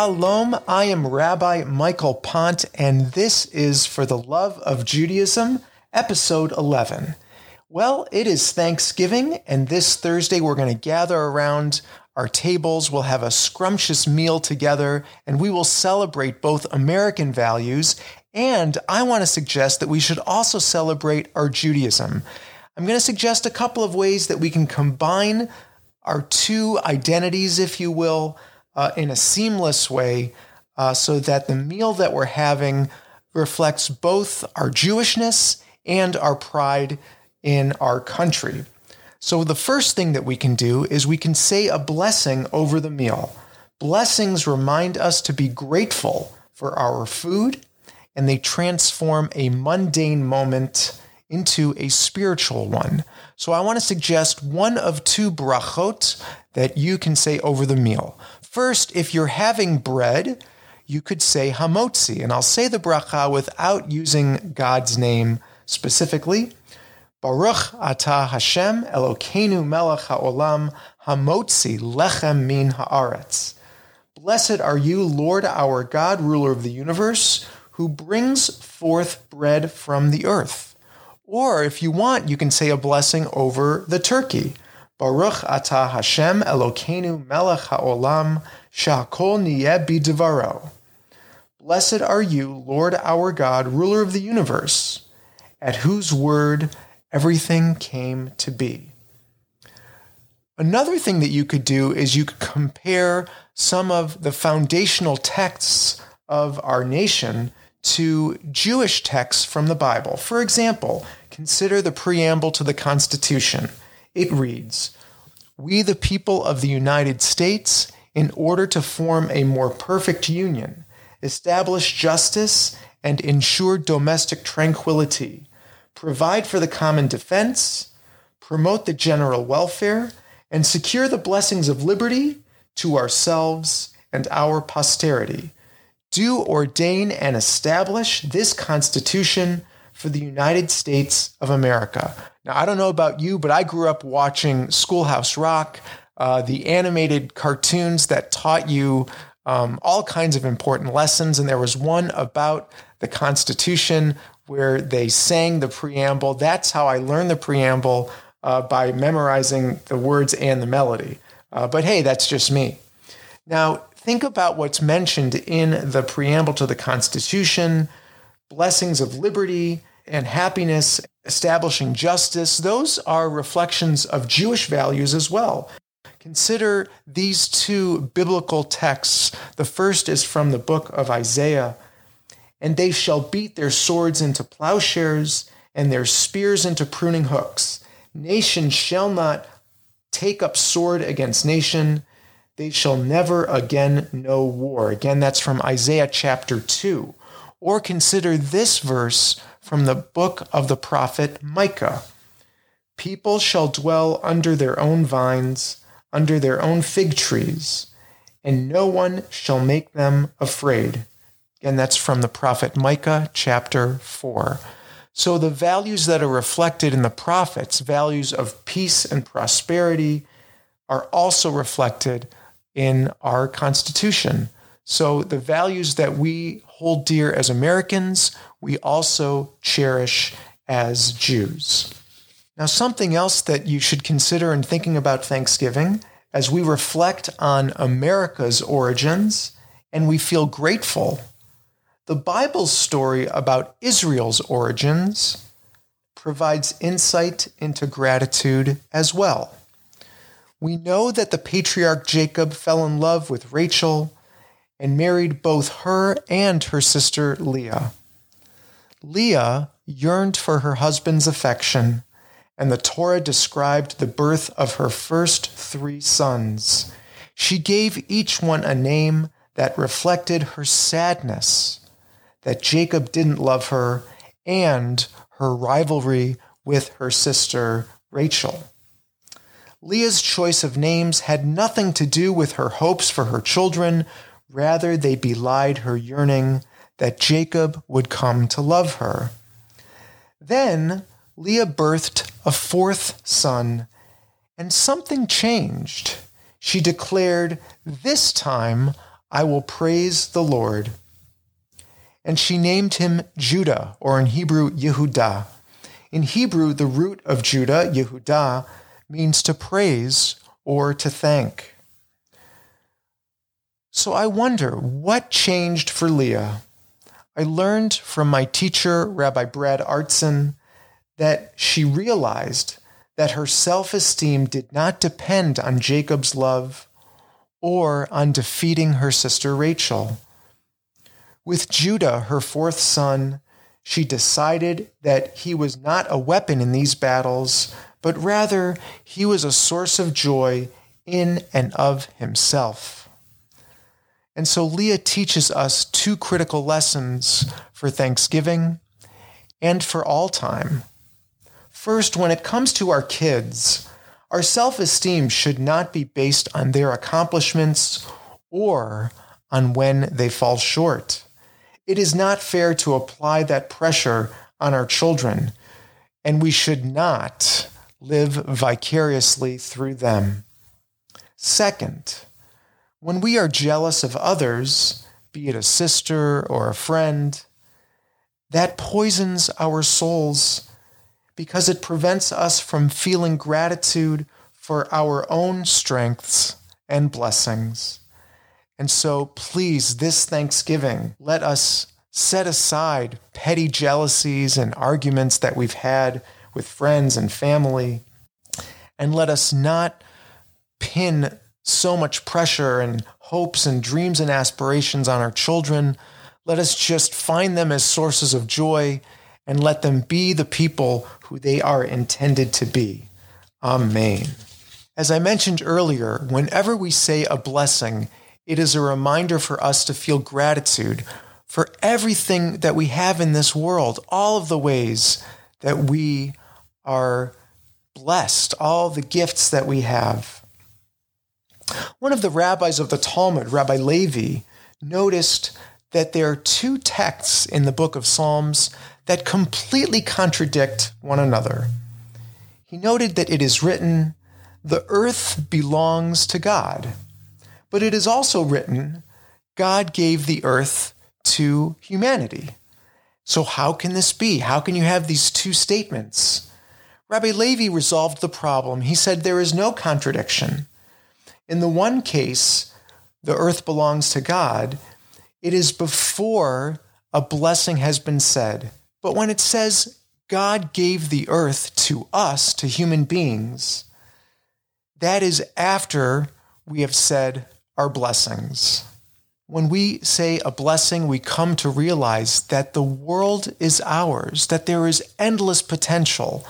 Shalom, I am Rabbi Michael Pont, and this is For the Love of Judaism, episode 11. Well, it is Thanksgiving, and this Thursday we're going to gather around our tables. We'll have a scrumptious meal together, and we will celebrate both American values. And I want to suggest that we should also celebrate our Judaism. I'm going to suggest a couple of ways that we can combine our two identities, if you will uh, in a seamless way uh, so that the meal that we're having reflects both our Jewishness and our pride in our country. So, the first thing that we can do is we can say a blessing over the meal. Blessings remind us to be grateful for our food, and they transform a mundane moment into a spiritual one. So, I want to suggest one of two brachot that you can say over the meal. First, if you're having bread, you could say hamotzi, and I'll say the bracha without using God's name specifically. Baruch atah Hashem Elokeinu melech haolam hamotzi lechem min haaretz. Blessed are you, Lord our God, ruler of the universe, who brings forth bread from the earth. Or if you want, you can say a blessing over the turkey. Baruch atah Hashem Elokeinu melech haolam shakol niyeh bidvaro. Blessed are you, Lord our God, ruler of the universe, at whose word everything came to be. Another thing that you could do is you could compare some of the foundational texts of our nation to Jewish texts from the Bible. For example, consider the preamble to the Constitution. It reads We, the people of the United States, in order to form a more perfect union, establish justice, and ensure domestic tranquility, provide for the common defense, promote the general welfare, and secure the blessings of liberty to ourselves and our posterity. Do ordain and establish this Constitution for the United States of America. Now, I don't know about you, but I grew up watching Schoolhouse Rock, uh, the animated cartoons that taught you um, all kinds of important lessons. And there was one about the Constitution where they sang the preamble. That's how I learned the preamble uh, by memorizing the words and the melody. Uh, but hey, that's just me. Now, think about what's mentioned in the preamble to the Constitution blessings of liberty, and happiness, establishing justice, those are reflections of Jewish values as well. Consider these two biblical texts. The first is from the book of Isaiah. And they shall beat their swords into plowshares and their spears into pruning hooks. Nation shall not take up sword against nation. They shall never again know war. Again, that's from Isaiah chapter 2. Or consider this verse from the book of the prophet Micah People shall dwell under their own vines, under their own fig trees, and no one shall make them afraid. And that's from the prophet Micah, chapter 4. So the values that are reflected in the prophets, values of peace and prosperity, are also reflected in our Constitution. So the values that we hold dear as Americans, we also cherish as Jews. Now, something else that you should consider in thinking about Thanksgiving as we reflect on America's origins and we feel grateful, the Bible's story about Israel's origins provides insight into gratitude as well. We know that the patriarch Jacob fell in love with Rachel and married both her and her sister Leah. Leah yearned for her husband's affection, and the Torah described the birth of her first three sons. She gave each one a name that reflected her sadness that Jacob didn't love her and her rivalry with her sister Rachel. Leah's choice of names had nothing to do with her hopes for her children. Rather, they belied her yearning that Jacob would come to love her. Then Leah birthed a fourth son, and something changed. She declared, This time I will praise the Lord. And she named him Judah, or in Hebrew, Yehudah. In Hebrew, the root of Judah, Yehudah, means to praise or to thank. So I wonder what changed for Leah. I learned from my teacher, Rabbi Brad Artson, that she realized that her self esteem did not depend on Jacob's love or on defeating her sister Rachel. With Judah, her fourth son, she decided that he was not a weapon in these battles, but rather he was a source of joy in and of himself. And so Leah teaches us two critical lessons for Thanksgiving and for all time. First, when it comes to our kids, our self esteem should not be based on their accomplishments or on when they fall short. It is not fair to apply that pressure on our children, and we should not live vicariously through them. Second, when we are jealous of others, be it a sister or a friend, that poisons our souls because it prevents us from feeling gratitude for our own strengths and blessings. And so, please, this Thanksgiving, let us set aside petty jealousies and arguments that we've had with friends and family, and let us not pin so much pressure and hopes and dreams and aspirations on our children. Let us just find them as sources of joy and let them be the people who they are intended to be. Amen. As I mentioned earlier, whenever we say a blessing, it is a reminder for us to feel gratitude for everything that we have in this world, all of the ways that we are blessed, all the gifts that we have. One of the rabbis of the Talmud, Rabbi Levi, noticed that there are two texts in the book of Psalms that completely contradict one another. He noted that it is written, The earth belongs to God. But it is also written, God gave the earth to humanity. So, how can this be? How can you have these two statements? Rabbi Levi resolved the problem. He said there is no contradiction. In the one case, the earth belongs to God, it is before a blessing has been said. But when it says God gave the earth to us, to human beings, that is after we have said our blessings. When we say a blessing, we come to realize that the world is ours, that there is endless potential.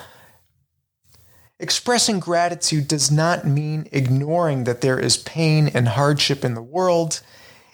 Expressing gratitude does not mean ignoring that there is pain and hardship in the world.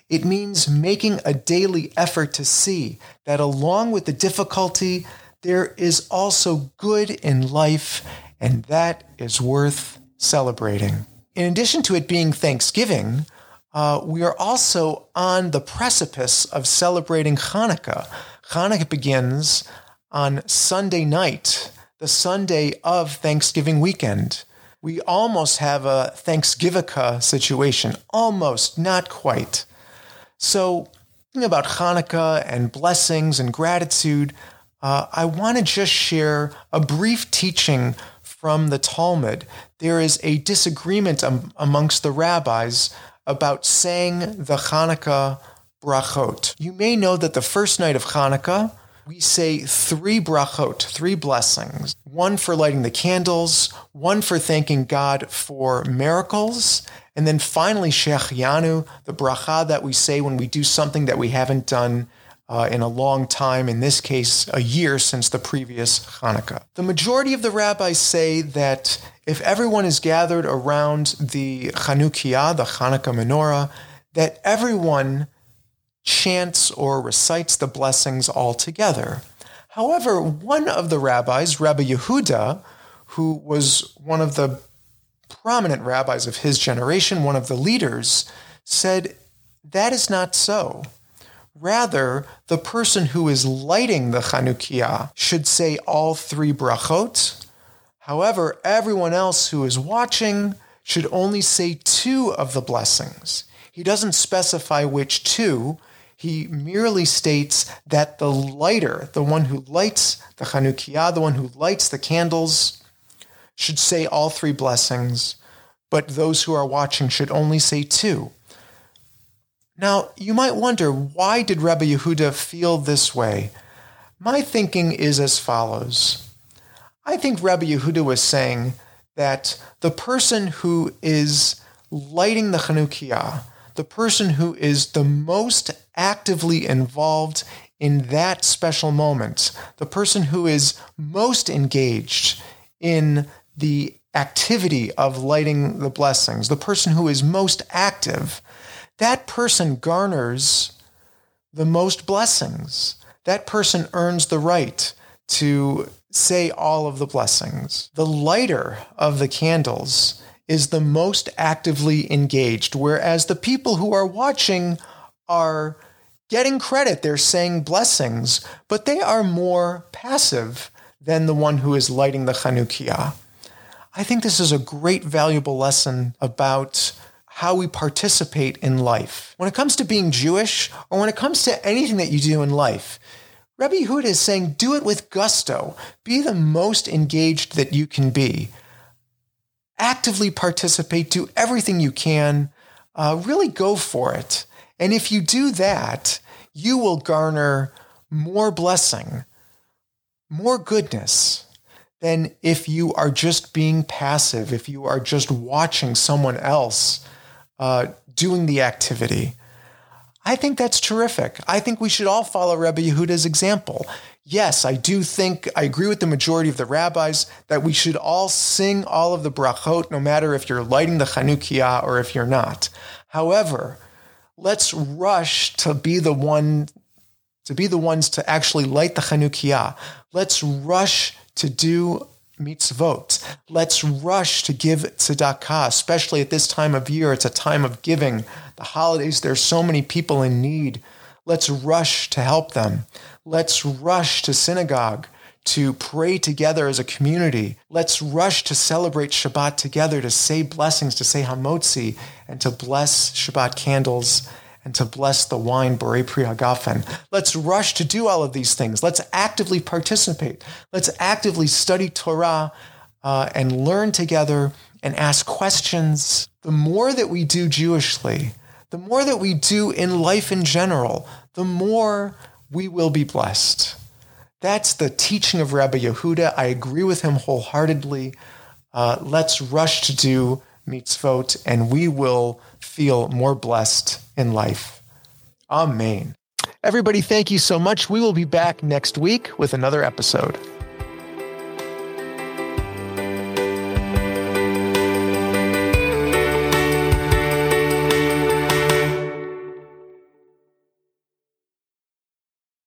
It means making a daily effort to see that along with the difficulty, there is also good in life, and that is worth celebrating. In addition to it being Thanksgiving, uh, we are also on the precipice of celebrating Hanukkah. Hanukkah begins on Sunday night, the Sunday of Thanksgiving weekend. We almost have a Thanksgivikkah situation, almost, not quite. So, thinking about Hanukkah and blessings and gratitude, uh, I want to just share a brief teaching from the Talmud. There is a disagreement amongst the rabbis about saying the Hanukkah brachot. You may know that the first night of Hanukkah, we say three brachot, three blessings one for lighting the candles, one for thanking God for miracles, and then finally, Shehecheyanu, the bracha that we say when we do something that we haven't done uh, in a long time, in this case, a year since the previous Hanukkah. The majority of the rabbis say that if everyone is gathered around the Chanukiah, the Hanukkah menorah, that everyone chants or recites the blessings all together. However, one of the rabbis, Rabbi Yehuda, who was one of the prominent rabbis of his generation, one of the leaders, said that is not so. Rather, the person who is lighting the Chanukiah should say all three brachot. However, everyone else who is watching should only say two of the blessings. He doesn't specify which two. He merely states that the lighter, the one who lights the Chanukiah, the one who lights the candles, should say all three blessings, but those who are watching should only say two. Now, you might wonder why did Rabbi Yehuda feel this way? My thinking is as follows. I think Rabbi Yehuda was saying that the person who is lighting the Chanukiah, the person who is the most actively involved in that special moment, the person who is most engaged in the activity of lighting the blessings, the person who is most active, that person garners the most blessings. That person earns the right to say all of the blessings. The lighter of the candles is the most actively engaged, whereas the people who are watching are getting credit. They're saying blessings, but they are more passive than the one who is lighting the Chanukiah. I think this is a great, valuable lesson about how we participate in life. When it comes to being Jewish, or when it comes to anything that you do in life, Rabbi Yehuda is saying, do it with gusto. Be the most engaged that you can be. Actively participate, do everything you can. Uh, really go for it. And if you do that, you will garner more blessing, more goodness than if you are just being passive, if you are just watching someone else uh, doing the activity. I think that's terrific. I think we should all follow Rabbi Yehuda's example. Yes, I do think, I agree with the majority of the rabbis that we should all sing all of the brachot, no matter if you're lighting the Chanukiah or if you're not. However, let's rush to be the one, to be the ones to actually light the Chanukiah. Let's rush to do mitzvot. Let's rush to give tzedakah, especially at this time of year. It's a time of giving. The holidays, there's so many people in need. Let's rush to help them. Let's rush to synagogue to pray together as a community. Let's rush to celebrate Shabbat together, to say blessings, to say Hamotzi, and to bless Shabbat candles and to bless the wine Borei Pri Hagafen. Let's rush to do all of these things. Let's actively participate. Let's actively study Torah uh, and learn together and ask questions. The more that we do Jewishly, the more that we do in life in general, the more we will be blessed. That's the teaching of Rabbi Yehuda. I agree with him wholeheartedly. Uh, let's rush to do mitzvot, and we will feel more blessed in life. Amen. Everybody, thank you so much. We will be back next week with another episode.